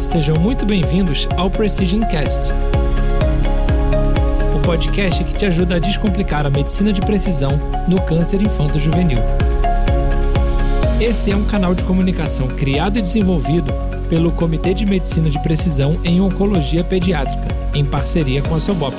Sejam muito bem-vindos ao Precision Cast, o podcast que te ajuda a descomplicar a medicina de precisão no câncer infanto-juvenil. Esse é um canal de comunicação criado e desenvolvido pelo Comitê de Medicina de Precisão em Oncologia Pediátrica, em parceria com a Sobop.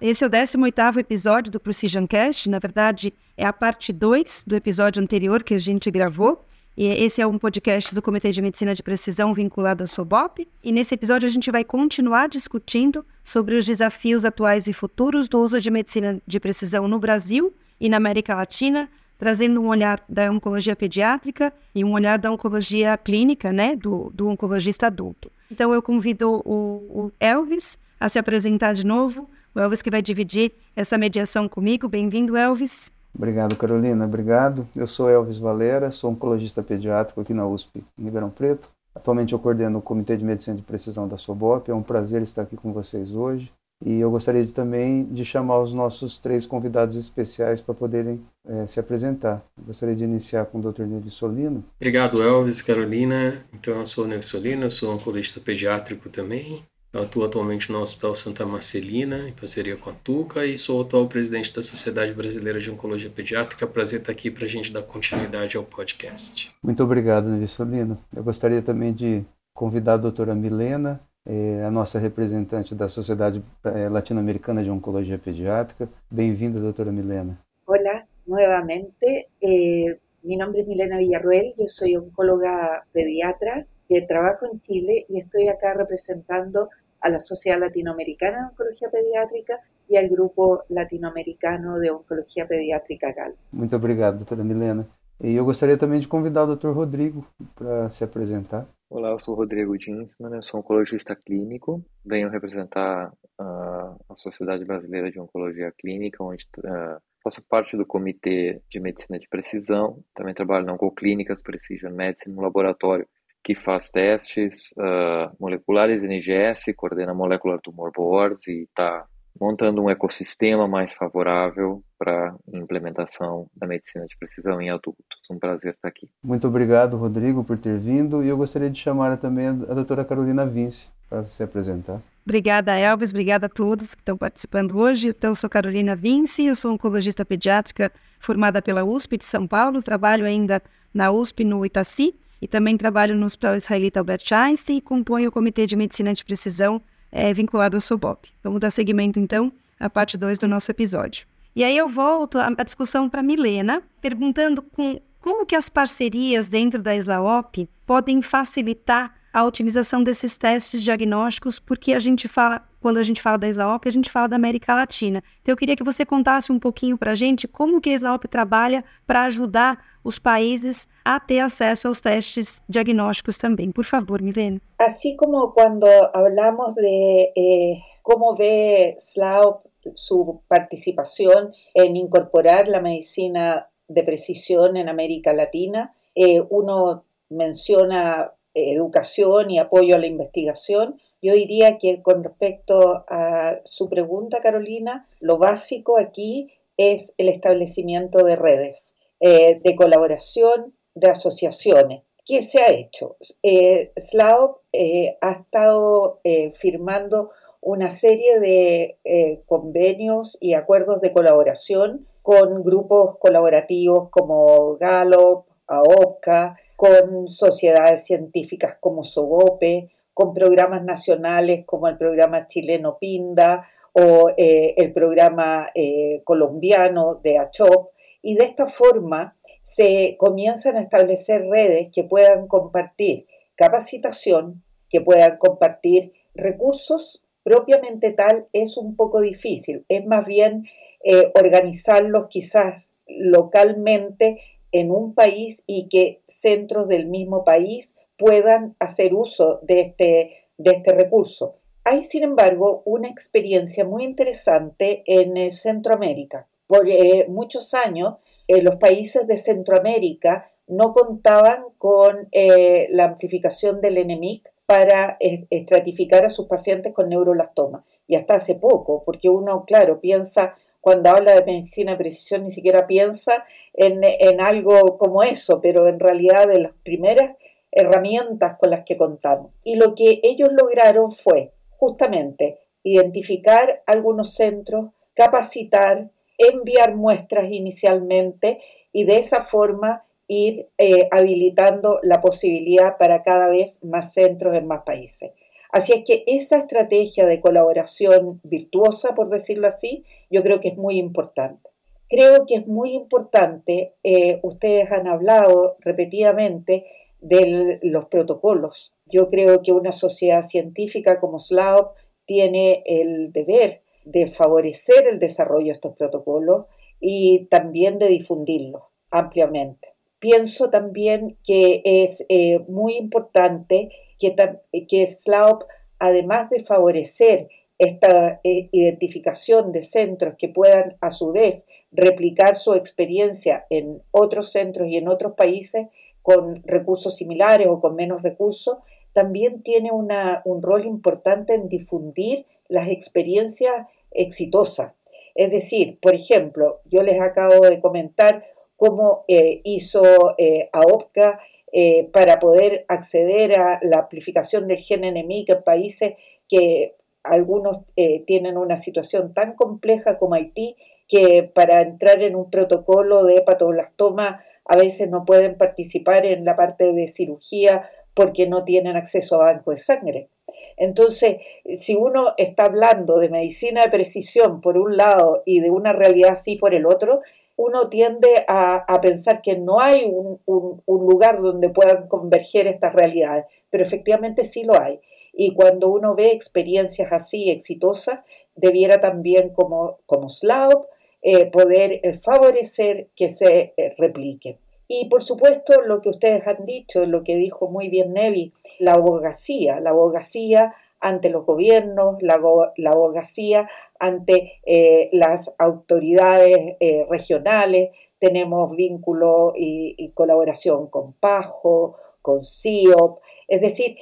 Esse é o 18º episódio do Precision Cast. Na verdade, é a parte 2 do episódio anterior que a gente gravou. E esse é um podcast do Comitê de Medicina de Precisão vinculado à SOBOP. E nesse episódio a gente vai continuar discutindo sobre os desafios atuais e futuros do uso de medicina de precisão no Brasil e na América Latina, trazendo um olhar da oncologia pediátrica e um olhar da oncologia clínica, né, do, do oncologista adulto. Então eu convido o, o Elvis a se apresentar de novo o Elvis que vai dividir essa mediação comigo. Bem-vindo, Elvis. Obrigado, Carolina. Obrigado. Eu sou Elvis Valera, sou oncologista pediátrico aqui na USP, em Ribeirão Preto. Atualmente eu coordeno o Comitê de Medicina de Precisão da SOBOP. É um prazer estar aqui com vocês hoje. E eu gostaria de, também de chamar os nossos três convidados especiais para poderem é, se apresentar. Eu gostaria de iniciar com o Dr. Neves Solino. Obrigado, Elvis, Carolina. Então, eu sou o Neves Solino, eu sou oncologista pediátrico também. Eu atuo atualmente no Hospital Santa Marcelina, em parceria com a Tuca, e sou o atual presidente da Sociedade Brasileira de Oncologia Pediátrica. Prazer estar aqui para a gente dar continuidade ao podcast. Muito obrigado, Nevissolino. Eu gostaria também de convidar a doutora Milena, eh, a nossa representante da Sociedade eh, Latino-Americana de Oncologia Pediátrica. Bem-vinda, doutora Milena. Olá, novamente. Eh, mi nombre es Milena Villarruel, yo soy oncóloga pediatra que trabajo en Chile y estoy acá representando a la Sociedad Latinoamericana de Oncología Pediátrica e ao Grupo Latino-Americano de Oncologia Pediátrica GAL. Muito obrigado, doutora Milena. E eu gostaria também de convidar o doutor Rodrigo para se apresentar. Olá, eu sou Rodrigo Dinsman, eu sou oncologista clínico, venho representar uh, a Sociedade Brasileira de Oncologia Clínica, onde uh, faço parte do Comitê de Medicina de Precisão, também trabalho na Oncoclínicas Precision Medicine, no laboratório que faz testes uh, moleculares NGS, coordena Molecular Tumor Boards e está montando um ecossistema mais favorável para implementação da medicina de precisão em adultos. Um prazer estar aqui. Muito obrigado, Rodrigo, por ter vindo e eu gostaria de chamar também a doutora Carolina Vince para se apresentar. Obrigada, Elvis. Obrigada a todos que estão participando hoje. Então, eu sou Carolina Vince, eu sou oncologista pediátrica formada pela USP de São Paulo, trabalho ainda na USP no Itaci e também trabalho no Hospital Israelita Albert Einstein e componho o Comitê de Medicina de Precisão é, vinculado ao SOBOP. Vamos dar seguimento, então, à parte 2 do nosso episódio. E aí eu volto a, a discussão para Milena, perguntando com, como que as parcerias dentro da SLAOP podem facilitar a utilização desses testes diagnósticos, porque a gente fala, quando a gente fala da SLAOP, a gente fala da América Latina. Então eu queria que você contasse um pouquinho para a gente como que a SLAOP trabalha para ajudar os países a ter acesso aos testes diagnósticos também. Por favor, Milena. Assim como quando hablamos de eh, como ve SLAOP su participación en incorporar la medicina de precisión en América Latina, eh, uno menciona educación y apoyo a la investigación. Yo diría que con respecto a su pregunta, Carolina, lo básico aquí es el establecimiento de redes eh, de colaboración, de asociaciones. ¿Qué se ha hecho? Eh, eh ha estado eh, firmando una serie de convenios y acuerdos de colaboración con grupos colaborativos como Gallup, AOPCA, con sociedades científicas como SOGOPE, con programas nacionales como el programa chileno PINDA o eh, el programa eh, colombiano de ACHOP. Y de esta forma se comienzan a establecer redes que puedan compartir capacitación, que puedan compartir recursos. Propiamente tal es un poco difícil, es más bien eh, organizarlos quizás localmente en un país y que centros del mismo país puedan hacer uso de este, de este recurso. Hay, sin embargo, una experiencia muy interesante en eh, Centroamérica. Por eh, muchos años, eh, los países de Centroamérica no contaban con la amplificación del ENEMIC para estratificar a sus pacientes con neuroblastoma. Y hasta hace poco, porque uno, claro, piensa cuando habla de medicina de precisión ni siquiera piensa en, en algo como eso, pero en realidad de las primeras herramientas con las que contamos. Y lo que ellos lograron fue justamente identificar algunos centros, capacitar, enviar muestras inicialmente y de esa forma ir eh, habilitando la posibilidad para cada vez más centros en más países. Así es que esa estrategia de colaboración virtuosa, por decirlo así, yo creo que es muy importante. Creo que es muy importante, eh, ustedes han hablado repetidamente de los protocolos. Yo creo que una sociedad científica como SLAO tiene el deber de favorecer el desarrollo de estos protocolos y también de difundirlos ampliamente. Pienso también que es eh, muy importante que, que SLAOP, además de favorecer esta eh, identificación de centros que puedan a su vez replicar su experiencia en otros centros y en otros países con recursos similares o con menos recursos, también tiene una, un rol importante en difundir las experiencias exitosas. Es decir, por ejemplo, yo les acabo de comentar cómo eh, hizo eh, eh, para poder acceder a la amplificación del gen enemigo en países que algunos eh, tienen una situación tan compleja como Haití que para entrar en un protocolo de hepatoblastoma a veces no pueden participar en la parte de cirugía porque no tienen acceso a banco de sangre. Entonces, si uno está hablando de medicina de precisión por un lado y de una realidad así por el otro, uno tiende a, pensar que no hay un, lugar donde puedan converger estas realidades, pero efectivamente sí lo hay. Y cuando uno ve experiencias así exitosas, debiera también como, como SLAUP eh, poder eh, favorecer que se eh, repliquen. Y por supuesto, lo que ustedes han dicho, lo que dijo muy bien Nevi, la abogacía, la abogacía ante los gobiernos, la, la abogacía ante las autoridades regionales, tenemos vínculo y, colaboración con PAJO, con CIOP, es decir,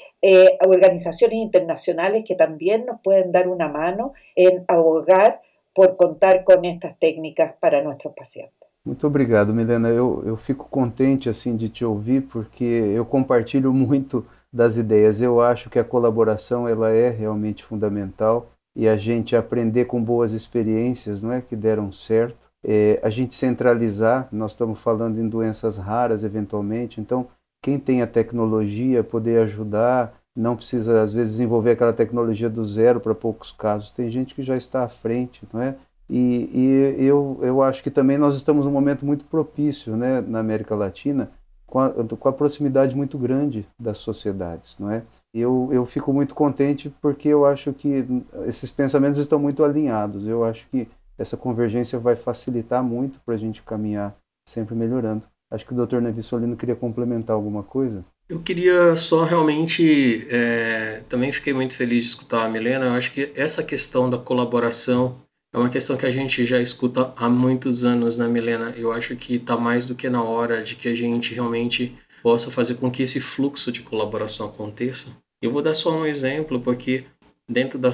organizaciones internacionales que también nos pueden dar una mano en abogar por contar con estas técnicas para nuestros pacientes. Muito obrigado, Milena. Eu, eu fico contente assim de te ouvir porque eu compartilho muito das ideias. Eu acho que a colaboração ela é realmente fundamental e a gente aprender com boas experiências, não é, que deram certo. É, a gente centralizar, nós estamos falando em doenças raras eventualmente, então quem tem a tecnologia poder ajudar, não precisa às vezes desenvolver aquela tecnologia do zero para poucos casos. Tem gente que já está à frente, não é? E, e eu, eu acho que também nós estamos num momento muito propício, né, na América Latina, com a, com a proximidade muito grande das sociedades, não é? Eu, eu fico muito contente porque eu acho que esses pensamentos estão muito alinhados. Eu acho que essa convergência vai facilitar muito para a gente caminhar sempre melhorando. Acho que o Dr. Nevi Solino queria complementar alguma coisa. Eu queria só realmente, é, também fiquei muito feliz de escutar a Milena. Eu acho que essa questão da colaboração é uma questão que a gente já escuta há muitos anos, né, Milena? Eu acho que está mais do que na hora de que a gente realmente possa fazer com que esse fluxo de colaboração aconteça. Eu vou dar só um exemplo, porque dentro da,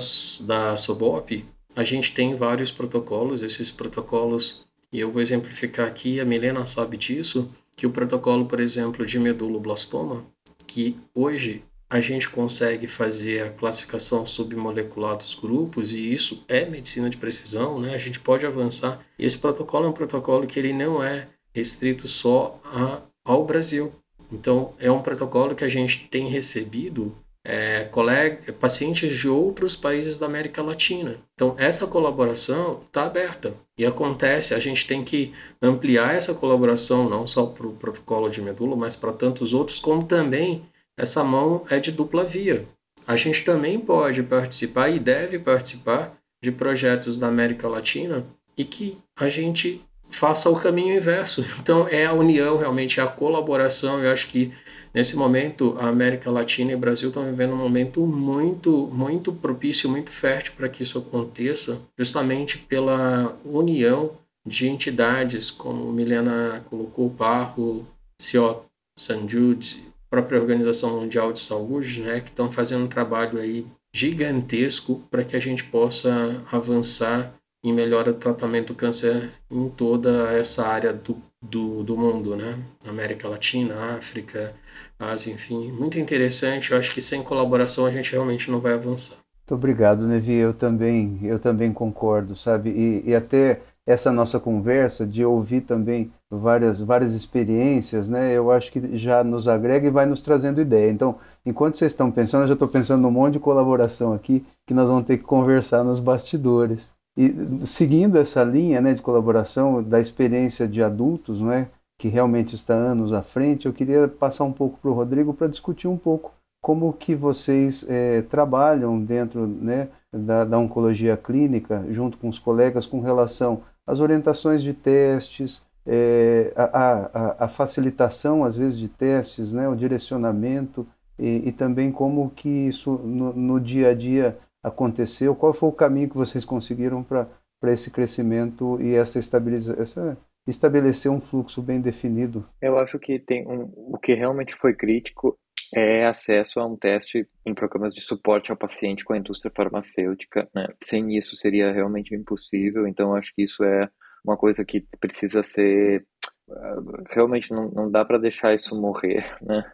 da SOBOP, a gente tem vários protocolos, esses protocolos, e eu vou exemplificar aqui, a Milena sabe disso, que o protocolo, por exemplo, de meduloblastoma, que hoje a gente consegue fazer a classificação submolecular dos grupos e isso é medicina de precisão, né? A gente pode avançar. E esse protocolo é um protocolo que ele não é restrito só a, ao Brasil. Então, é um protocolo que a gente tem recebido é, colega, pacientes de outros países da América Latina. Então, essa colaboração está aberta e acontece. A gente tem que ampliar essa colaboração não só para o protocolo de medula, mas para tantos outros, como também essa mão é de dupla via. A gente também pode participar e deve participar de projetos da América Latina e que a gente faça o caminho inverso. Então, é a união, realmente, é a colaboração. Eu acho que nesse momento a América Latina e o Brasil estão vivendo um momento muito, muito propício, muito fértil para que isso aconteça, justamente pela união de entidades, como Milena colocou, Barro, CIO, San Jude, própria Organização Mundial de Saúde, né, que estão fazendo um trabalho aí gigantesco para que a gente possa avançar em melhora do tratamento do câncer em toda essa área do, do, do mundo, né? América Latina, África, Ásia, enfim. Muito interessante. Eu acho que sem colaboração a gente realmente não vai avançar. Muito obrigado, Nevi. Eu também, eu também concordo, sabe? E, e até essa nossa conversa, de ouvir também várias, várias experiências, né? Eu acho que já nos agrega e vai nos trazendo ideia. Então, enquanto vocês estão pensando, eu já estou pensando num monte de colaboração aqui que nós vamos ter que conversar nos bastidores. E seguindo essa linha né, de colaboração da experiência de adultos, não é? que realmente está anos à frente, eu queria passar um pouco para o Rodrigo para discutir um pouco como que vocês é, trabalham dentro né, da, da oncologia clínica, junto com os colegas, com relação às orientações de testes, é, a, a, a, facilitação, às vezes, de testes, né, o direcionamento, e, e também como que isso no, no, dia a dia aconteceu, qual foi o caminho que vocês conseguiram para esse crescimento e essa estabilização, estabelecer um fluxo bem definido? Eu acho que tem um, o que realmente foi crítico é acesso a um teste em programas de suporte ao paciente com a indústria farmacêutica. Né? Sem isso seria realmente impossível, então acho que isso é uma coisa que precisa ser ah, realmente não, não dá para deixar isso morrer, né?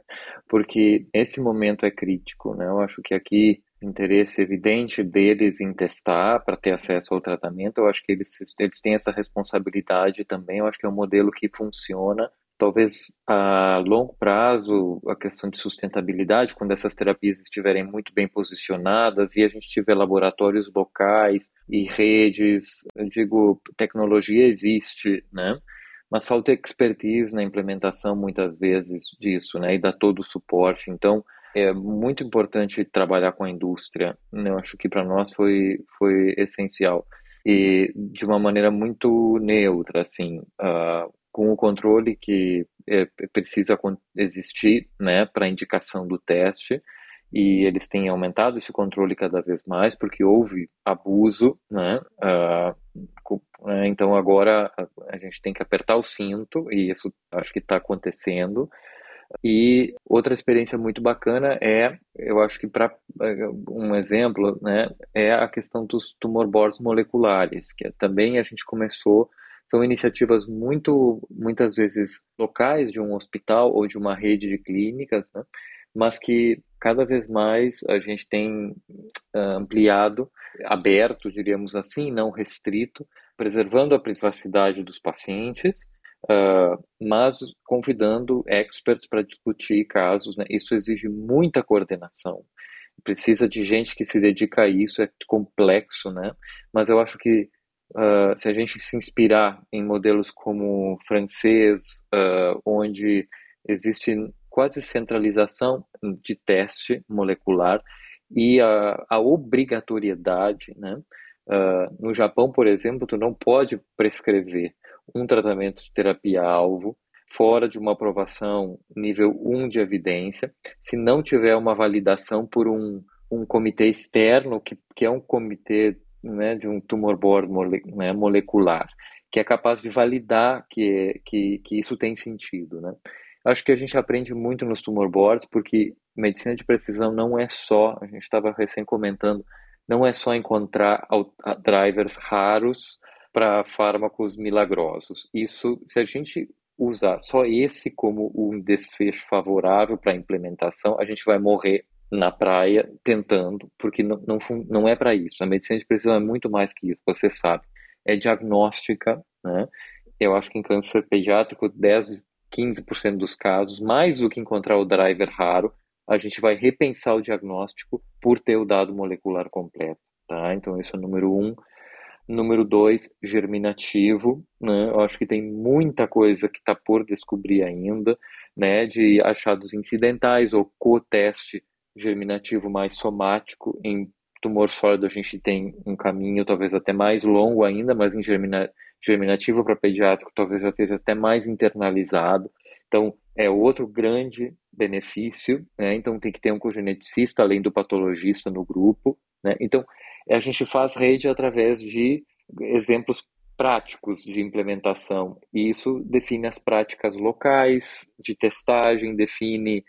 Porque esse momento é crítico, né? Eu acho que aqui interesse evidente deles em testar para ter acesso ao tratamento. Eu acho que eles, eles têm essa responsabilidade também. Eu acho que é um modelo que funciona. Talvez a longo prazo, a questão de sustentabilidade, quando essas terapias estiverem muito bem posicionadas e a gente tiver laboratórios locais e redes, eu digo, tecnologia existe, né? Mas falta expertise na implementação muitas vezes disso, né? E dar todo o suporte. Então, é muito importante trabalhar com a indústria. Né? Eu acho que para nós foi foi essencial e de uma maneira muito neutra, assim, uh, com o controle que é, precisa existir, né, para indicação do teste. E eles têm aumentado esse controle cada vez mais porque houve abuso, né? Uh, então agora a, gente tem que apertar o cinto e isso acho que está acontecendo e outra experiência muito bacana é, eu acho que para um exemplo, né, é a questão dos tumor boards moleculares, que também a gente começou são iniciativas muito muitas vezes locais de um hospital ou de uma rede de clínicas, né? mas que cada vez mais a gente tem ampliado, aberto, diríamos assim, não restrito, preservando a privacidade dos pacientes uh, mas convidando experts para discutir casos. Né? Isso exige muita coordenação. Precisa de gente que se dedica a isso, é complexo, né? Mas eu acho que uh, se a gente se inspirar em modelos como o francês, uh, onde existe quase centralização de teste molecular e a, a obrigatoriedade, né? Uh, no Japão, por exemplo, tu não pode prescrever um tratamento de terapia-alvo fora de uma aprovação nível 1 de evidência, se não tiver uma validação por um, um comitê externo, que, que é um comitê né, de um tumor board mole, né, molecular, que é capaz de validar que, que, que isso tem sentido. Né? Acho que a gente aprende muito nos tumor boards, porque medicina de precisão não é só, a gente estava recém comentando, não é só encontrar drivers raros para fármacos milagrosos. Isso, se a gente usar só esse como um desfecho favorável para a implementação, a gente vai morrer na praia tentando, porque não, não, não é para isso. A medicina de precisão é muito mais que isso, você sabe. É diagnóstica, né? Eu acho que em câncer pediátrico, 10, 15% dos casos, mais do que encontrar o driver raro, a gente vai repensar o diagnóstico por ter o dado molecular completo, tá? Então, esse é o número um. Número dois, germinativo, né? Eu acho que tem muita coisa que está por descobrir ainda, né? De achados incidentais ou co-teste germinativo mais somático. Em tumor sólido a gente tem um caminho talvez até mais longo ainda, mas em germina, germinativo para pediátrico talvez já esteja até mais internalizado. Então, é outro grande benefício, né? Então, tem que ter um cogeneticista além do patologista no grupo, né? Então, a gente faz rede através de exemplos práticos de implementação. E isso define as práticas locais de testagem, define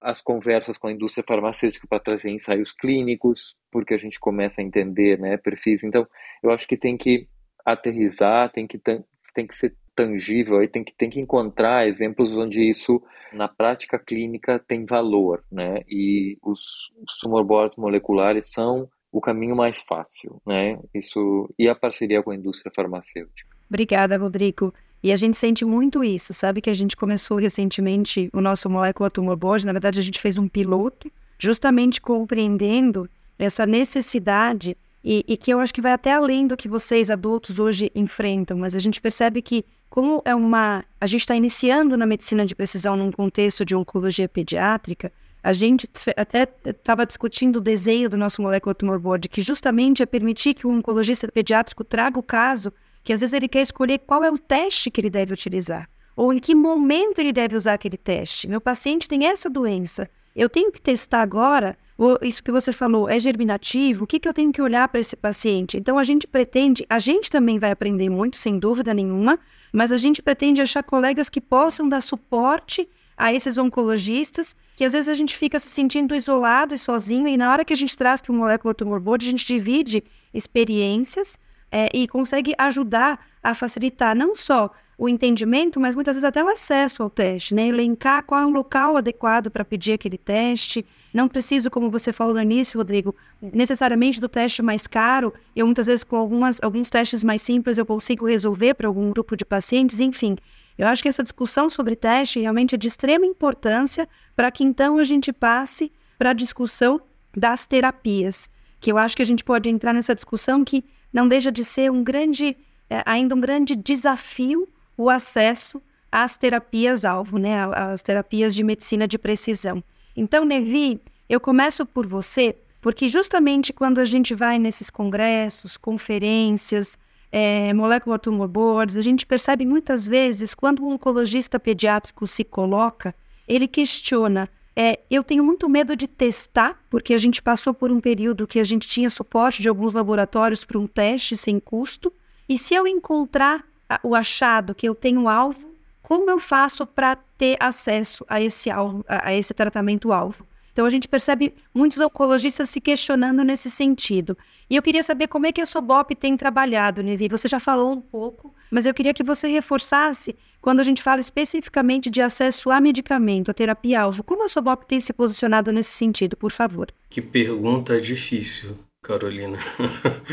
as conversas com a indústria farmacêutica para trazer ensaios clínicos, porque a gente começa a entender né, perfis. Então, eu acho que tem que aterrizar, tem que, tem que ser tangível, aí tem que, tem que encontrar exemplos onde isso, na prática clínica, tem valor, né? E os, os tumor boards moleculares são o caminho mais fácil, né? Isso e a parceria com a indústria farmacêutica. Obrigada, Rodrigo. E a gente sente muito isso, sabe que a gente começou recentemente o nosso Molecular Tumor Board, na verdade a gente fez um piloto, justamente compreendendo essa necessidade e, e, que eu acho que vai até além do que vocês adultos hoje enfrentam, mas a gente percebe que como é uma, a gente está iniciando na medicina de precisão num contexto de oncologia pediátrica, a gente até estava discutindo o desenho do nosso Molecular Tumor Board, que justamente é permitir que o oncologista pediátrico traga o caso, que às vezes ele quer escolher qual é o teste que ele deve utilizar, ou em que momento ele deve usar aquele teste. Meu paciente tem essa doença, eu tenho que testar agora, isso que você falou, é germinativo, o que, que eu tenho que olhar para esse paciente? Então a gente pretende, a gente também vai aprender muito, sem dúvida nenhuma, mas a gente pretende achar colegas que possam dar suporte a esses oncologistas, que às vezes a gente fica se sentindo isolado e sozinho, e na hora que a gente traz para o Molecular Tumor Board, a gente divide experiências é, e consegue ajudar a facilitar não só o entendimento, mas muitas vezes até o acesso ao teste, né? Elencar qual é o local adequado para pedir aquele teste. Não preciso, como você falou no início, Rodrigo, necessariamente do teste mais caro. Eu muitas vezes com algumas, alguns testes mais simples eu consigo resolver para algum grupo de pacientes, enfim. Eu acho que essa discussão sobre teste realmente é de extrema importância para que então a gente passe para a discussão das terapias, que eu acho que a gente pode entrar nessa discussão que não deixa de ser um grande, é, ainda um grande desafio o acesso às terapias-alvo, né, às terapias de medicina de precisão. Então, Nevi, eu começo por você, porque justamente quando a gente vai nesses congressos, conferências, é, molecular tumor boards, a gente percebe muitas vezes quando um oncologista pediátrico se coloca, ele questiona. É, eu tenho muito medo de testar, porque a gente passou por um período que a gente tinha suporte de alguns laboratórios para um teste sem custo. E se eu encontrar o achado que eu tenho alvo, como eu faço para ter acesso a esse alvo, a esse tratamento alvo? Então a gente percebe muitos oncologistas se questionando nesse sentido. E eu queria saber como é que a Sobop tem trabalhado, Nevi. Você já falou um pouco, mas eu queria que você reforçasse quando a gente fala especificamente de acesso a medicamento, a terapia-alvo. Como a Sobop tem se posicionado nesse sentido, por favor? Que pergunta difícil. Carolina.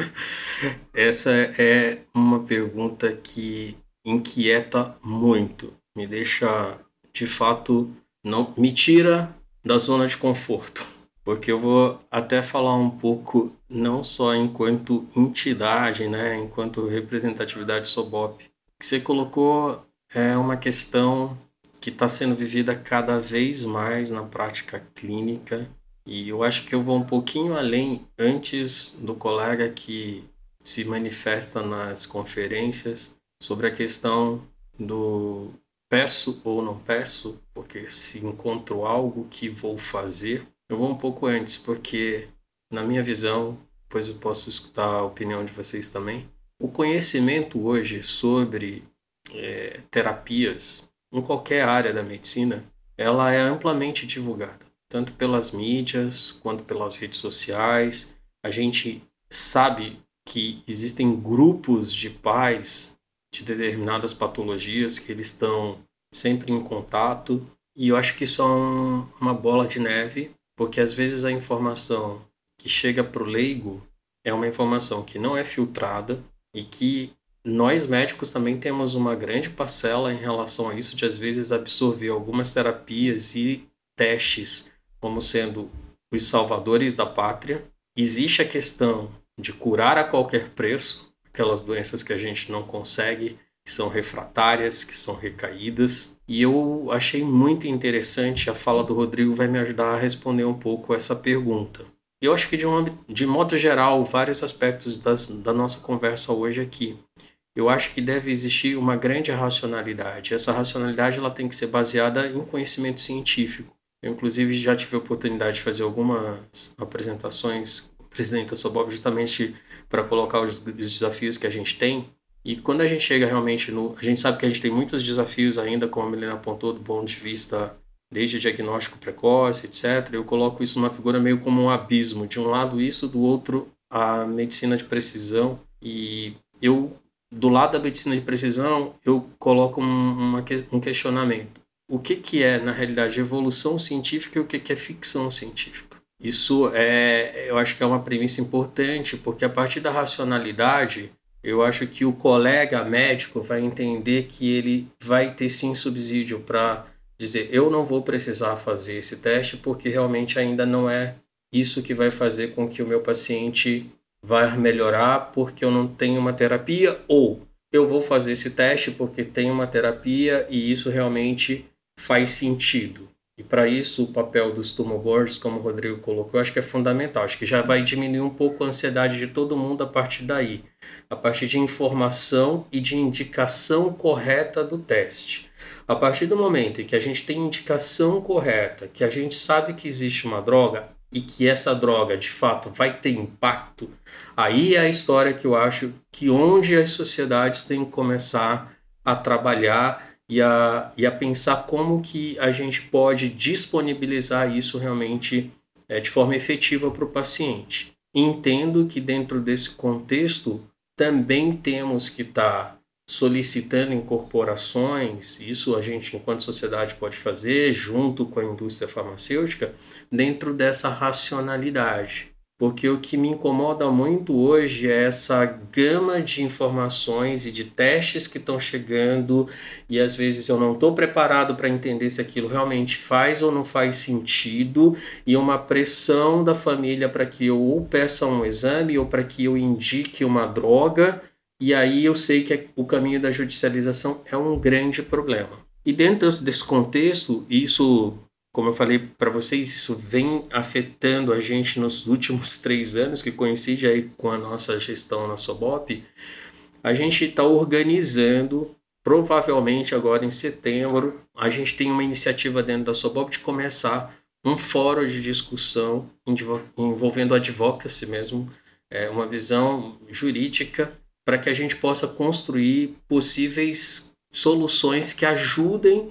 Essa é uma pergunta que inquieta muito, me deixa de fato não me tira da zona de conforto, porque eu vou até falar um pouco não só enquanto entidade, né, enquanto representatividade Sobop, que você colocou é uma questão que está sendo vivida cada vez mais na prática clínica. E eu acho que eu vou um pouquinho além antes do colega que se manifesta nas conferências sobre a questão do peço ou não peço, porque se encontro algo que vou fazer, eu vou um pouco antes, porque na minha visão, pois eu posso escutar a opinião de vocês também, o conhecimento hoje sobre é, terapias em qualquer área da medicina, ela é amplamente divulgada tanto pelas mídias quanto pelas redes sociais. A gente sabe que existem grupos de pais de determinadas patologias que eles estão sempre em contato e eu acho que isso é um, uma bola de neve porque às vezes a informação que chega para o leigo é uma informação que não é filtrada e que nós médicos também temos uma grande parcela em relação a isso de às vezes absorver algumas terapias e testes como sendo os salvadores da pátria. Existe a questão de curar a qualquer preço aquelas doenças que a gente não consegue, que são refratárias, que são recaídas. E eu achei muito interessante a fala do Rodrigo, vai me ajudar a responder um pouco essa pergunta. Eu acho que, de, um, de modo geral, vários aspectos das, da nossa conversa hoje aqui. Eu acho que deve existir uma grande racionalidade. Essa racionalidade ela tem que ser baseada em conhecimento científico. Eu, inclusive, já tive a oportunidade de fazer algumas apresentações da Sobob justamente para colocar os, desafios que a gente tem. E quando a gente chega realmente no. A gente sabe que a gente tem muitos desafios ainda, como a Melina apontou, do ponto de vista desde diagnóstico precoce, etc. Eu coloco isso numa figura meio como um abismo. De um lado, isso, do outro, a medicina de precisão. E eu do lado da medicina de precisão, eu coloco um, uma, um questionamento. O que, que é, na realidade, evolução científica e o que, que é ficção científica? Isso é, eu acho que é uma premissa importante, porque a partir da racionalidade, eu acho que o colega médico vai entender que ele vai ter sim subsídio para dizer: eu não vou precisar fazer esse teste porque realmente ainda não é isso que vai fazer com que o meu paciente vai melhorar porque eu não tenho uma terapia ou eu vou fazer esse teste porque tem uma terapia e isso realmente faz sentido. E para isso, o papel dos tumor boards, como o Rodrigo colocou, acho que é fundamental. Acho que já vai diminuir um pouco a ansiedade de todo mundo a partir daí, a partir de informação e de indicação correta do teste. A partir do momento em que a gente tem indicação correta, que a gente sabe que existe uma droga, e que essa droga de fato vai ter impacto, aí é a história que eu acho que onde as sociedades têm que começar a trabalhar e a, e a pensar como que a gente pode disponibilizar isso realmente é, de forma efetiva para o paciente. Entendo que dentro desse contexto também temos que estar tá solicitando incorporações, isso a gente, enquanto sociedade, pode fazer junto com a indústria farmacêutica, dentro dessa racionalidade. Porque o que me incomoda muito hoje é essa gama de informações e de testes que estão chegando, e às vezes eu não estou preparado para entender se aquilo realmente faz ou não faz sentido, e uma pressão da família para que eu ou peça um exame ou para que eu indique uma droga e aí eu sei que o caminho da judicialização é um grande problema. E dentro desse contexto, isso, como eu falei para vocês, isso vem afetando a gente nos últimos três anos, que coincide aí com a nossa gestão na Sobop. A gente está organizando, provavelmente agora em setembro, a gente tem uma iniciativa dentro da Sobop de começar um fórum de discussão envolvendo advocacy mesmo, é, uma visão jurídica para que a gente possa construir possíveis soluções que ajudem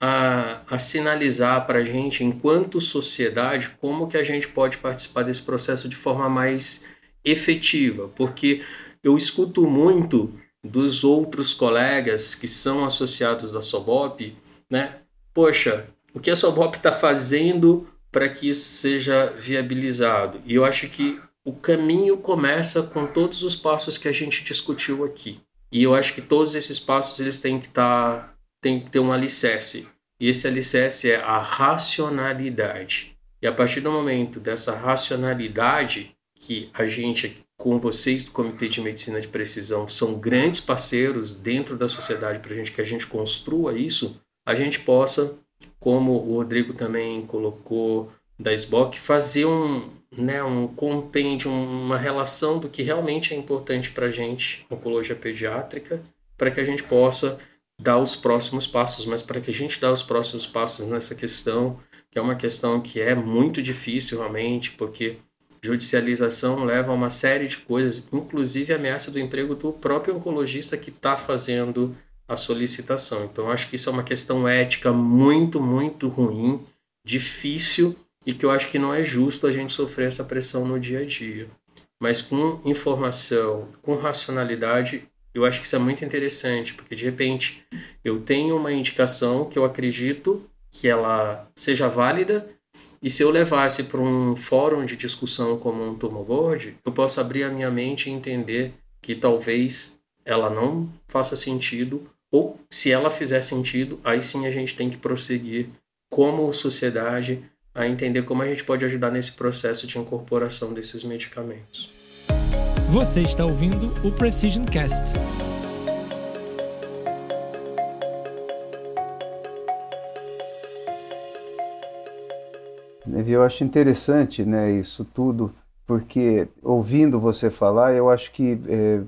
a, a sinalizar para a gente, enquanto sociedade, como que a gente pode participar desse processo de forma mais efetiva, porque eu escuto muito dos outros colegas que são associados da Sobop, né? Poxa, o que a Sobop está fazendo para que isso seja viabilizado? E eu acho que o caminho começa com todos os passos que a gente discutiu aqui. E eu acho que todos esses passos eles têm que estar tá, tem que ter um alicerce. E esse alicerce é a racionalidade. E a partir do momento dessa racionalidade que a gente com vocês do Comitê de Medicina de Precisão são grandes parceiros dentro da sociedade para gente que a gente construa isso, a gente possa, como o Rodrigo também colocou da SBOC, fazer um, né, um compêndio, uma relação do que realmente é importante para a gente, oncologia pediátrica, para que a gente possa dar os próximos passos. Mas para que a gente dê os próximos passos nessa questão, que é uma questão que é muito difícil realmente, porque judicialização leva a uma série de coisas, inclusive a ameaça do emprego do próprio oncologista que está fazendo a solicitação. Então, acho que isso é uma questão ética muito, muito ruim, difícil e que eu acho que não é justo a gente sofrer essa pressão no dia a dia. Mas com informação, com racionalidade, eu acho que isso é muito interessante, porque de repente eu tenho uma indicação que eu acredito que ela seja válida, e se eu levasse para um fórum de discussão como um turmo board, eu posso abrir a minha mente e entender que talvez ela não faça sentido, ou se ela fizer sentido, aí sim a gente tem que prosseguir como sociedade a entender como a gente pode ajudar nesse processo de incorporação desses medicamentos. Você está ouvindo o Precision Cast. Eu acho interessante né, isso tudo, porque ouvindo você falar, eu acho que é,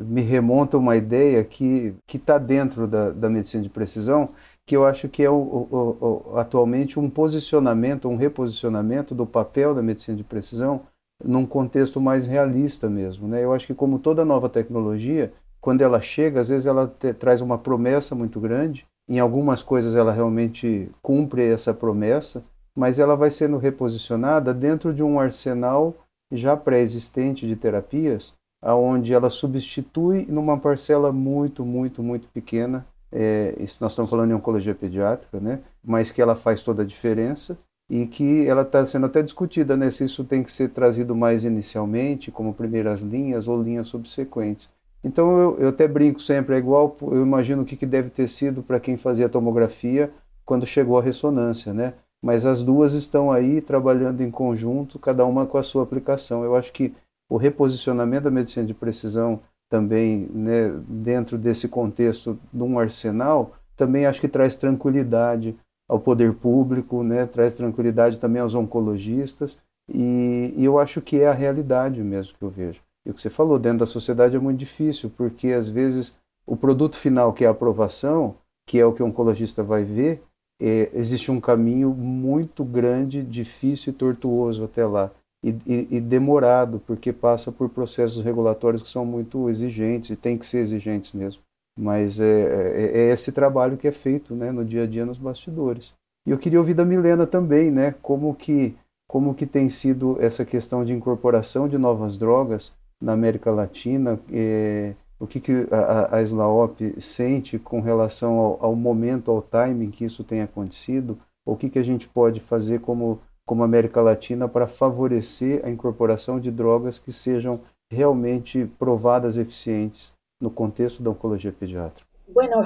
me remonta uma ideia que está dentro da, da medicina de precisão, que eu acho que é o, o, o, atualmente um posicionamento, um reposicionamento do papel da medicina de precisão num contexto mais realista mesmo. Né? Eu acho que como toda nova tecnologia, quando ela chega, às vezes ela te, traz uma promessa muito grande, em algumas coisas ela realmente cumpre essa promessa, mas ela vai sendo reposicionada dentro de um arsenal já pré-existente de terapias aonde ela substitui numa parcela muito, muito, muito pequena. É, isso nós estamos falando em oncologia pediátrica, né? Mas que ela faz toda a diferença e que ela está sendo até discutida, né? Se isso tem que ser trazido mais inicialmente, como primeiras linhas ou linhas subsequentes. Então eu, eu até brinco sempre, é igual, eu imagino o que, que deve ter sido para quem fazia tomografia quando chegou a ressonância, né? Mas as duas estão aí trabalhando em conjunto, cada uma com a sua aplicação. Eu acho que o reposicionamento da medicina de precisão também, né, dentro desse contexto de um arsenal, também acho que traz tranquilidade ao poder público, né, traz tranquilidade também aos oncologistas, e, e, eu acho que é a realidade mesmo que eu vejo. E o que você falou, dentro da sociedade é muito difícil, porque às vezes o produto final, que é a aprovação, que é o que o oncologista vai ver, é, existe um caminho muito grande, difícil e tortuoso até lá e, e, e, demorado, porque passa por processos regulatórios que são muito exigentes e tem que ser exigentes mesmo. Mas é, é, é, esse trabalho que é feito né, no dia a dia nos bastidores. E eu queria ouvir da Milena também, né, como que como que tem sido essa questão de incorporação de novas drogas na América Latina, é, o que, que a, a SLAOP sente com relação ao, ao momento, ao timing que isso tem acontecido, o que, que a gente pode fazer como como América Latina para favorecer a incorporação de drogas que sejam realmente provadas eficientes no contexto da oncología pediátrica? Bueno,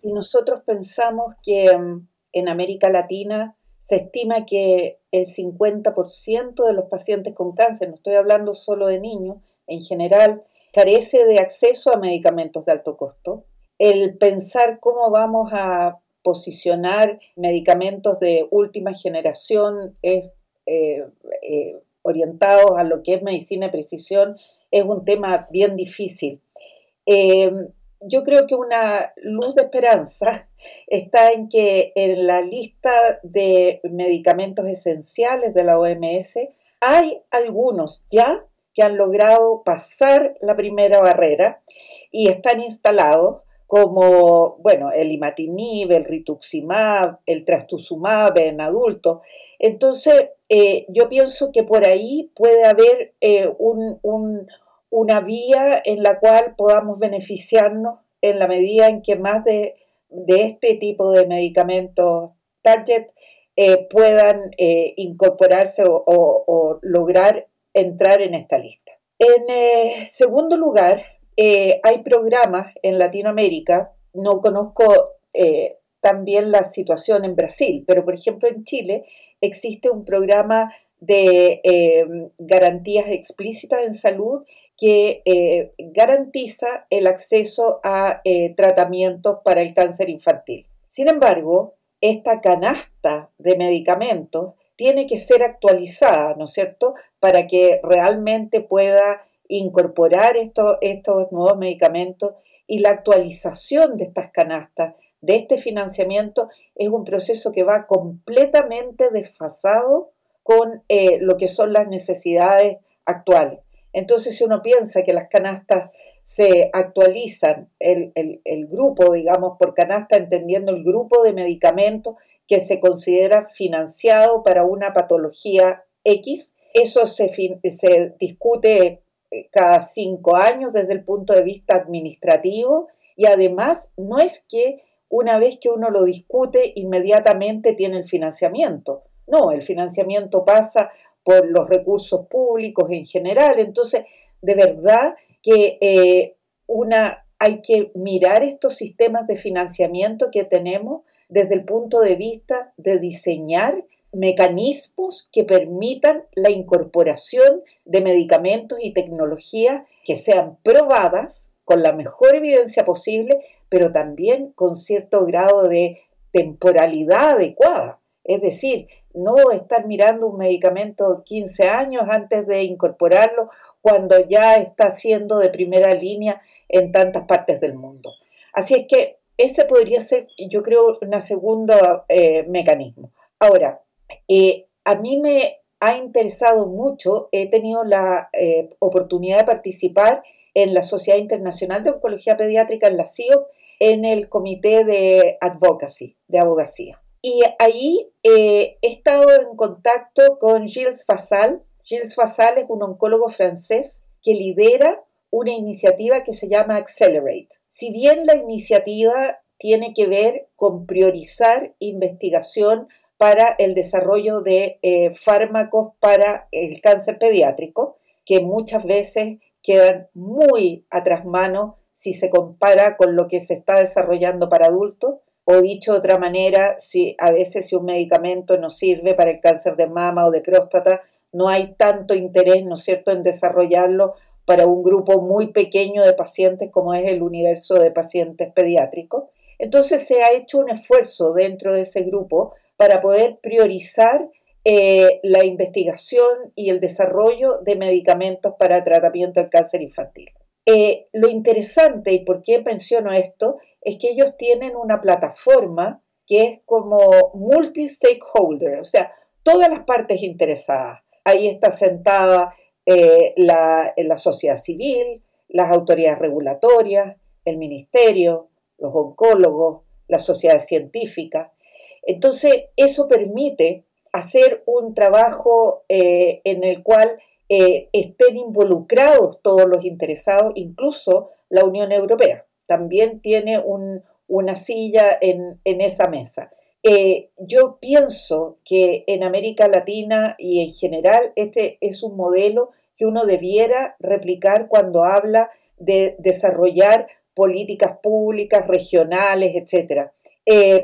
si nosotros pensamos que mm, en América Latina se estima que el 50% de los pacientes con cáncer, no estoy hablando solo de niños, en general, carece de acceso a medicamentos de alto costo. El pensar cómo vamos a posicionar medicamentos de última generación eh, eh, orientados a lo que es medicina de precisión es un tema bien difícil. Eh, yo creo que una luz de esperanza está en que en la lista de medicamentos esenciales de la OMS hay algunos ya que han logrado pasar la primera barrera y están instalados como, bueno, el imatinib, el rituximab, el trastuzumab en adultos. Entonces, eh, yo pienso que por ahí puede haber eh, una vía en la cual podamos beneficiarnos en la medida en que más de, este tipo de medicamentos target eh, puedan incorporarse o, lograr entrar en esta lista. En segundo lugar, eh, hay programas en Latinoamérica, no conozco eh, también la situación en Brasil, pero por ejemplo en Chile existe un programa de eh, garantías explícitas en salud que garantiza el acceso a tratamientos para el cáncer infantil. Sin embargo, esta canasta de medicamentos tiene que ser actualizada, ¿no es cierto?, para que realmente pueda incorporar estos nuevos medicamentos y la actualización de estas canastas, de este financiamiento, es un proceso que va completamente desfasado con eh, lo que son las necesidades actuales. Entonces, si uno piensa que las canastas se actualizan, el, el, grupo, digamos, por canasta, entendiendo el grupo de medicamentos que se considera financiado para una patología X, eso se, se discute eh, cada cinco años desde el punto de vista administrativo y además no es que una vez que uno lo discute inmediatamente tiene el financiamiento. No, el financiamiento pasa los recursos públicos en general. Entonces, de verdad que eh, una, hay que mirar estos sistemas de financiamiento que tenemos desde el punto de vista de diseñar mecanismos que permitan la incorporación de medicamentos y tecnologías que sean probadas con la mejor evidencia posible, pero también con cierto grado de temporalidad adecuada. Es decir, no estar mirando un medicamento 15 años antes de incorporarlo cuando ya está siendo de primera línea en tantas partes del mundo. Así es que ese podría ser, yo creo, un segundo eh, mecanismo. Ahora, eh, a mí me ha interesado mucho, he tenido la eh, oportunidad de participar en la Sociedad Internacional de Oncología Pediátrica, en la CIO, en el Comité de Advocacy, de Abogacía. Y ahí eh, he estado en contacto con Gilles Fassal. Gilles Fassal es un oncólogo francés que lidera una iniciativa que se llama Accelerate. Si bien la iniciativa tiene que ver con priorizar investigación para el desarrollo de eh, fármacos para el cáncer pediátrico, que muchas veces quedan muy atrás mano si se compara con lo que se está desarrollando para adultos, o dicho de otra manera, si a veces si un medicamento no sirve para el cáncer de mama o de próstata, no hay tanto interés, ¿no es cierto?, en desarrollarlo para un grupo muy pequeño de pacientes como es el universo de pacientes pediátricos. Entonces se ha hecho un esfuerzo dentro de ese grupo para poder priorizar eh, la investigación y el desarrollo de medicamentos para tratamiento del cáncer infantil. Eh, lo interesante y por qué menciono esto es que ellos tienen una plataforma que es como multi-stakeholder, o sea, todas las partes interesadas. Ahí está sentada eh, la, sociedad civil, las autoridades regulatorias, el ministerio, los oncólogos, la sociedad científica. Entonces, eso permite hacer un trabajo eh, en el cual eh, estén involucrados todos los interesados, incluso la Unión Europea. También tiene una silla en, esa mesa. Eh, yo pienso que en América Latina y en general este es un modelo que uno debiera replicar cuando habla de desarrollar políticas públicas, regionales, etc.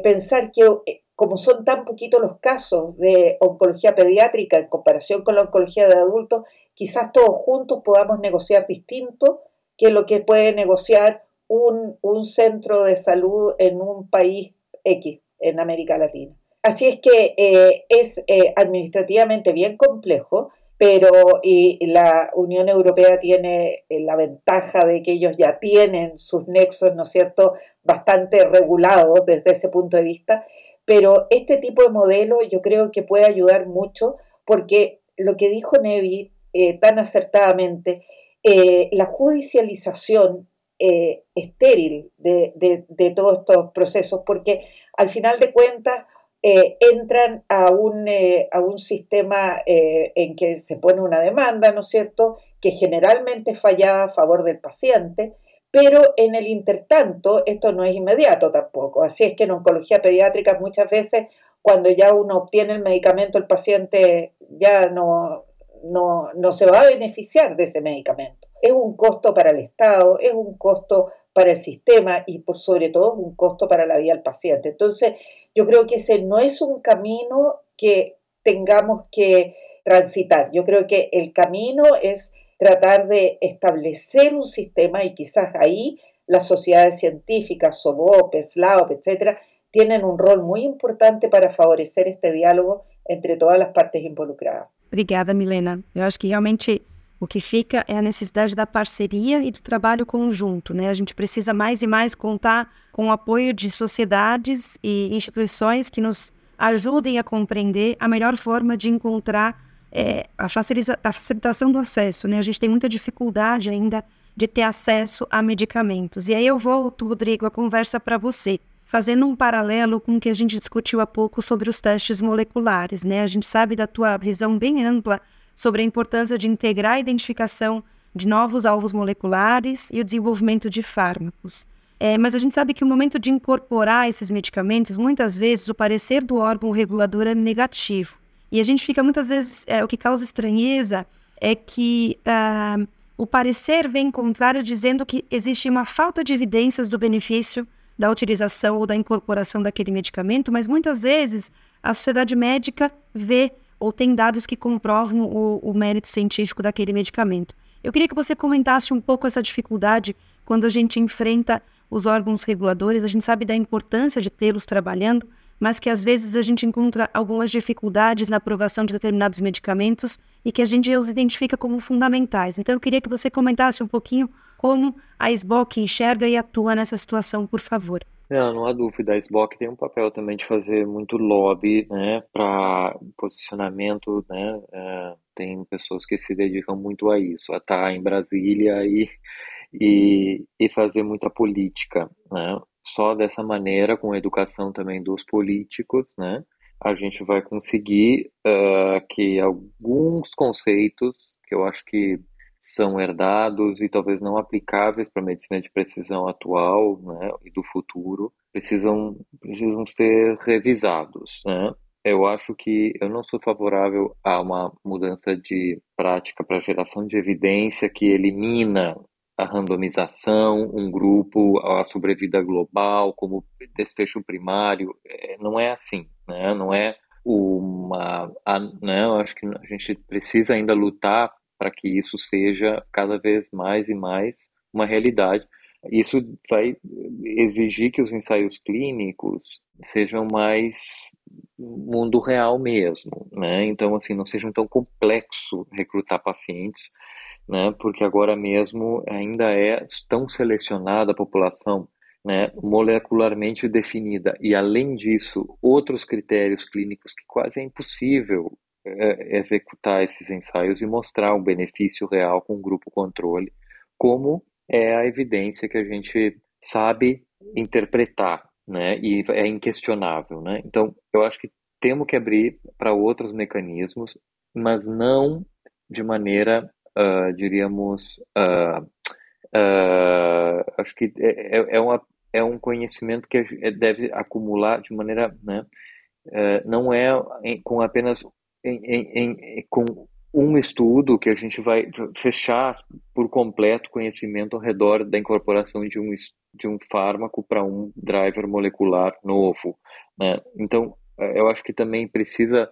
pensar que como son tan poquitos los casos de oncología pediátrica en comparación con la oncología de adultos, quizás todos juntos podamos negociar distinto que lo que puede negociar un, centro de salud en un país X, en América Latina. Así es que eh, es eh, administrativamente bien complejo, pero y la Unión Europea tiene eh, la ventaja de que ellos ya tienen sus nexos, ¿no es cierto?, bastante regulados desde ese punto de vista pero este tipo de modelo yo creo que puede ayudar mucho porque lo que dijo Nevi tan acertadamente, la judicialización eh, estéril de, todos estos procesos, porque al final de cuentas entran a un, a un sistema en que se pone una demanda, ¿no es cierto?, que generalmente falla a favor del paciente, pero en el intertanto esto no es inmediato tampoco. Así es que en oncología pediátrica muchas veces cuando ya uno obtiene el medicamento el paciente ya no, no, no se va a beneficiar de ese medicamento. Es un costo para el Estado, es un costo para el sistema y por sobre todo es un costo para la vida del paciente. Entonces, yo creo que ese no es un camino que tengamos que transitar. Yo creo que el camino es tratar de establecer un sistema y quizás ahí las sociedades científicas, SOBOP, SLAOP, etcétera, tienen um rol muito importante para favorecer este diálogo entre todas as partes involucradas. Obrigada, Milena. Eu acho que realmente o que fica é a necessidade da parceria e do trabalho conjunto, né? A gente precisa mais e mais contar com o apoio de sociedades e instituições que nos ajudem a compreender a melhor forma de encontrar é, a, a facilitação do acesso, né? A gente tem muita dificuldade ainda de ter acesso a medicamentos. E aí eu volto, Rodrigo, a conversa para você, fazendo um paralelo com o que a gente discutiu há pouco sobre os testes moleculares, né? A gente sabe da tua visão bem ampla sobre a importância de integrar a identificação de novos alvos moleculares e o desenvolvimento de fármacos. É, mas a gente sabe que o momento de incorporar esses medicamentos, muitas vezes o parecer do órgão regulador é negativo. E a gente fica muitas vezes, é, o que causa estranheza é que uh, o parecer vem contrário dizendo que existe uma falta de evidências do benefício da utilização ou da incorporação daquele medicamento, mas muitas vezes a sociedade médica vê ou tem dados que comprovam o, o mérito científico daquele medicamento. Eu queria que você comentasse um pouco essa dificuldade quando a gente enfrenta os órgãos reguladores, a gente sabe da importância de tê-los trabalhando, mas que às vezes a gente encontra algumas dificuldades na aprovação de determinados medicamentos e que a gente os identifica como fundamentais. Então, eu queria que você comentasse um pouquinho como a SBOC enxerga e atua nessa situação, por favor. Não, não há dúvida. A SBOC tem um papel também de fazer muito lobby né, para posicionamento. Né, é, tem pessoas que se dedicam muito a isso, a estar em Brasília e, e, e fazer muita política. Né? só dessa maneira, com a educação também dos políticos, né, a gente vai conseguir uh, que alguns conceitos que eu acho que são herdados e talvez não aplicáveis para a medicina de precisão atual né, e do futuro precisam, precisam ser revisados. Né? Eu acho que eu não sou favorável a uma mudança de prática para geração de evidência que elimina a randomização, um grupo, a sobrevida global como desfecho primário. É, não é assim, né? não é uma. A, né? Eu acho que a gente precisa ainda lutar para que isso seja cada vez mais e mais uma realidade. Isso vai exigir que os ensaios clínicos sejam mais mundo real mesmo, né? Então, assim, não seja tão complexo recrutar pacientes, né? Porque agora mesmo ainda é tão selecionada a população, né? Molecularmente definida e, além disso, outros critérios clínicos que quase é impossível é, executar esses ensaios e mostrar um benefício real com o grupo controle, como é a evidência que a gente sabe interpretar, né? E é inquestionável, né? Então, eu acho que temos que abrir para outros mecanismos, mas não de maneira, uh, diríamos, uh, uh, acho que é, é, é, uma, é um conhecimento que deve acumular de maneira, né? não é com apenas em, em, em, com um estudo que a gente vai fechar por completo conhecimento ao redor da incorporação de um, de um fármaco para um driver molecular novo. Né? Então, é, eu acho que também precisa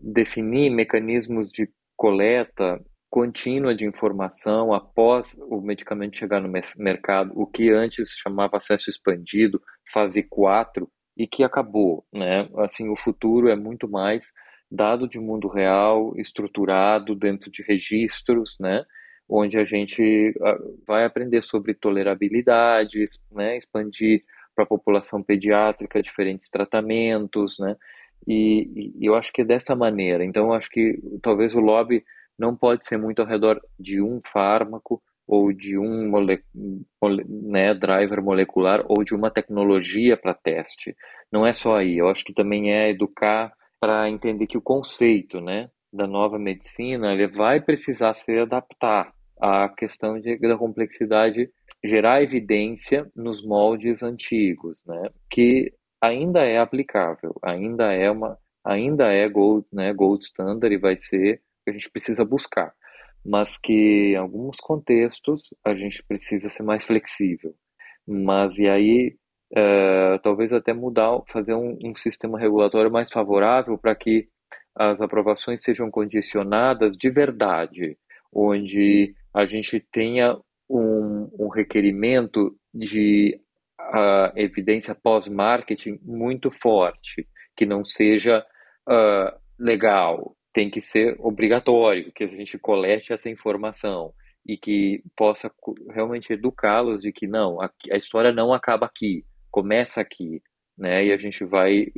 definir mecanismos de coleta contínua de informação após o medicamento chegar no mercado, o que antes chamava acesso expandido, fase 4, e que acabou, né? Assim, o futuro é muito mais dado de mundo real, estruturado dentro de registros, né? Onde a gente ah, vai aprender sobre tolerabilidade, né? Expandir para a população pediátrica diferentes tratamentos, né? E, e, eu acho que é dessa maneira. Então, eu acho que talvez o lobby não pode ser muito ao redor de um fármaco ou de um mole, mole, né, driver molecular ou de uma tecnologia para teste. Não é só aí. Eu acho que também é educar para entender que o conceito, né, da nova medicina, ele vai precisar se adaptar à questão de, da complexidade, gerar evidência nos moldes antigos, né, que ainda é aplicável, ainda é uma, ainda é gold, né, gold standard e vai ser a gente precisa buscar, mas que em alguns contextos a gente precisa ser mais flexível. Mas e aí é, talvez até mudar, fazer um, um sistema regulatório mais favorável para que as aprovações sejam condicionadas de verdade, onde a gente tenha um, um requerimento de uh, evidência pós-marketing muito forte, que não seja uh, legal, tem que ser obrigatório que a gente colete essa informação e que possa realmente educá-los de que não, a, a história não acaba aqui, começa aqui, né? E a gente vai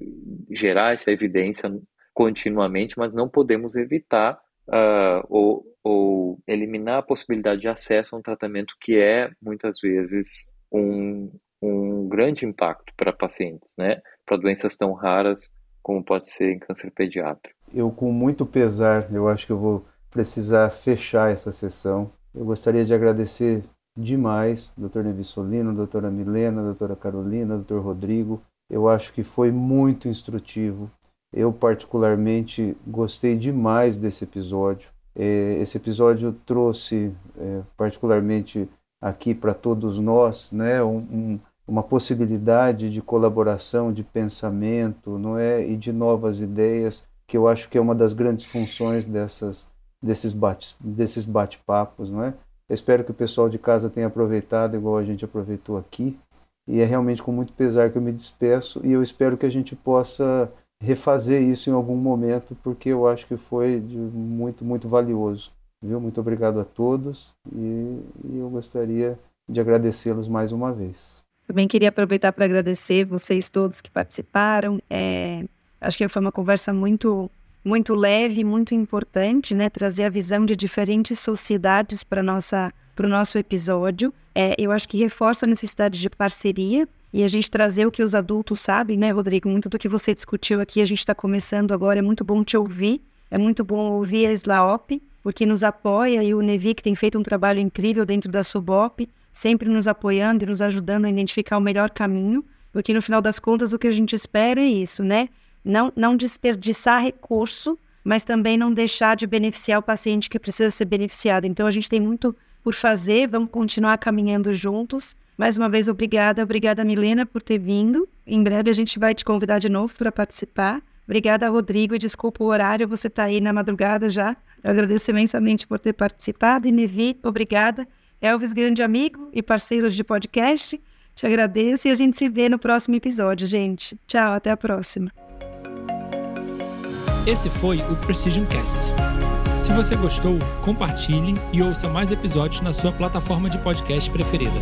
gerar essa evidência continuamente, mas não podemos evitar uh, ou, ou eliminar a possibilidade de acesso a um tratamento que é muitas vezes um, um grande impacto para pacientes, né? Para doenças tão raras como pode ser em câncer pediátrico. Eu, com muito pesar, eu acho que eu vou precisar fechar essa sessão. Eu gostaria de agradecer demais, doutor Nevissolino, doutora Milena, doutora Carolina, doutor Rodrigo. Eu acho que foi muito instrutivo. Eu, particularmente, gostei demais desse episódio. É, esse episódio trouxe, é, particularmente aqui para todos nós, né, um, uma possibilidade de colaboração, de pensamento, não é, e de novas ideias, que eu acho que é uma das grandes funções dessas desses bate desses bate-papos, não é? Espero que o pessoal de casa tenha aproveitado igual a gente aproveitou aqui. E é realmente com muito pesar que eu me despeço e eu espero que a gente possa refazer isso em algum momento, porque eu acho que foi muito, muito valioso. Viu? Muito obrigado a todos e, e eu gostaria de agradecê-los mais uma vez. Também queria aproveitar para agradecer vocês todos que participaram. É, acho que foi uma conversa muito muito leve, muito importante, né? Trazer a visão de diferentes sociedades para nossa para o nosso episódio. É, eu acho que reforça a necessidade de parceria e a gente trazer o que os adultos sabem, né, Rodrigo? Muito do que você discutiu aqui, a gente está começando agora, é muito bom te ouvir, é muito bom ouvir a SLAOP porque nos apoia, e o Nevi, que tem feito um trabalho incrível dentro da Subop, sempre nos apoiando e nos ajudando a identificar o melhor caminho, porque no final das contas o que a gente espera é isso, né? Não, não desperdiçar recurso, mas também não deixar de beneficiar o paciente que precisa ser beneficiado. Então a gente tem muito por fazer, vamos continuar caminhando juntos. Mais uma vez, obrigada. Obrigada, Milena, por ter vindo. Em breve a gente vai te convidar de novo para participar. Obrigada, Rodrigo, e desculpa o horário, você está aí na madrugada já. Eu agradeço imensamente por ter participado. E Nevi, obrigada. Elvis, grande amigo e parceiro de podcast, te agradeço e a gente se vê no próximo episódio, gente. Tchau, até a próxima. Esse foi o Precision Cast. Se você gostou, compartilhe e ouça mais episódios na sua plataforma de podcast preferida.